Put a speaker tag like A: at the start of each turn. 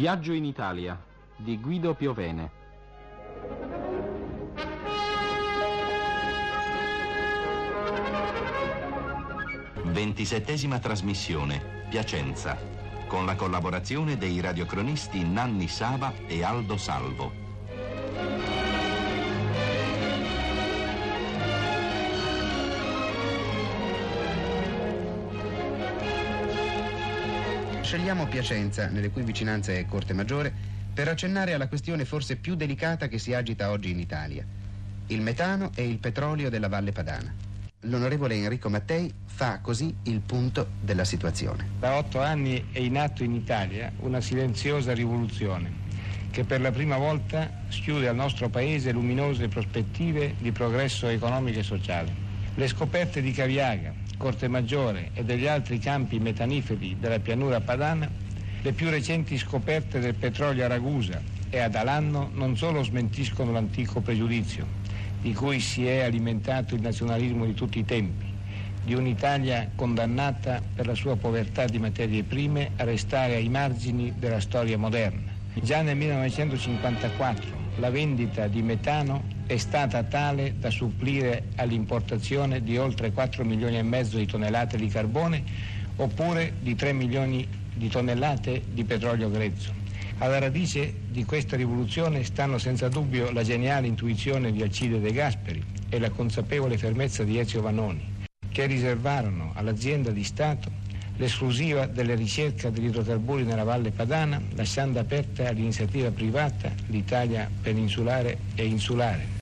A: Viaggio in Italia di Guido Piovene.
B: Ventisettesima trasmissione, Piacenza, con la collaborazione dei radiocronisti Nanni Sava e Aldo Salvo.
C: Scegliamo Piacenza, nelle cui vicinanze è Corte Maggiore, per accennare alla questione forse più delicata che si agita oggi in Italia, il metano e il petrolio della Valle Padana. L'onorevole Enrico Mattei fa così il punto della situazione.
D: Da otto anni è in atto in Italia una silenziosa rivoluzione che per la prima volta schiude al nostro Paese luminose prospettive di progresso economico e sociale. Le scoperte di Caviaga, Corte Maggiore e degli altri campi metaniferi della pianura padana, le più recenti scoperte del petrolio a Ragusa e ad Alanno non solo smentiscono l'antico pregiudizio di cui si è alimentato il nazionalismo di tutti i tempi, di un'Italia condannata per la sua povertà di materie prime a restare ai margini della storia moderna. Già nel 1954 la vendita di metano è stata tale da supplire all'importazione di oltre 4 milioni e mezzo di tonnellate di carbone oppure di 3 milioni di tonnellate di petrolio grezzo. Alla radice di questa rivoluzione stanno senza dubbio la geniale intuizione di Alcide De Gasperi e la consapevole fermezza di Ezio Vanoni, che riservarono all'azienda di Stato l'esclusiva delle ricerche degli idrocarburi nella Valle Padana, lasciando aperta all'iniziativa privata l'Italia peninsulare e insulare.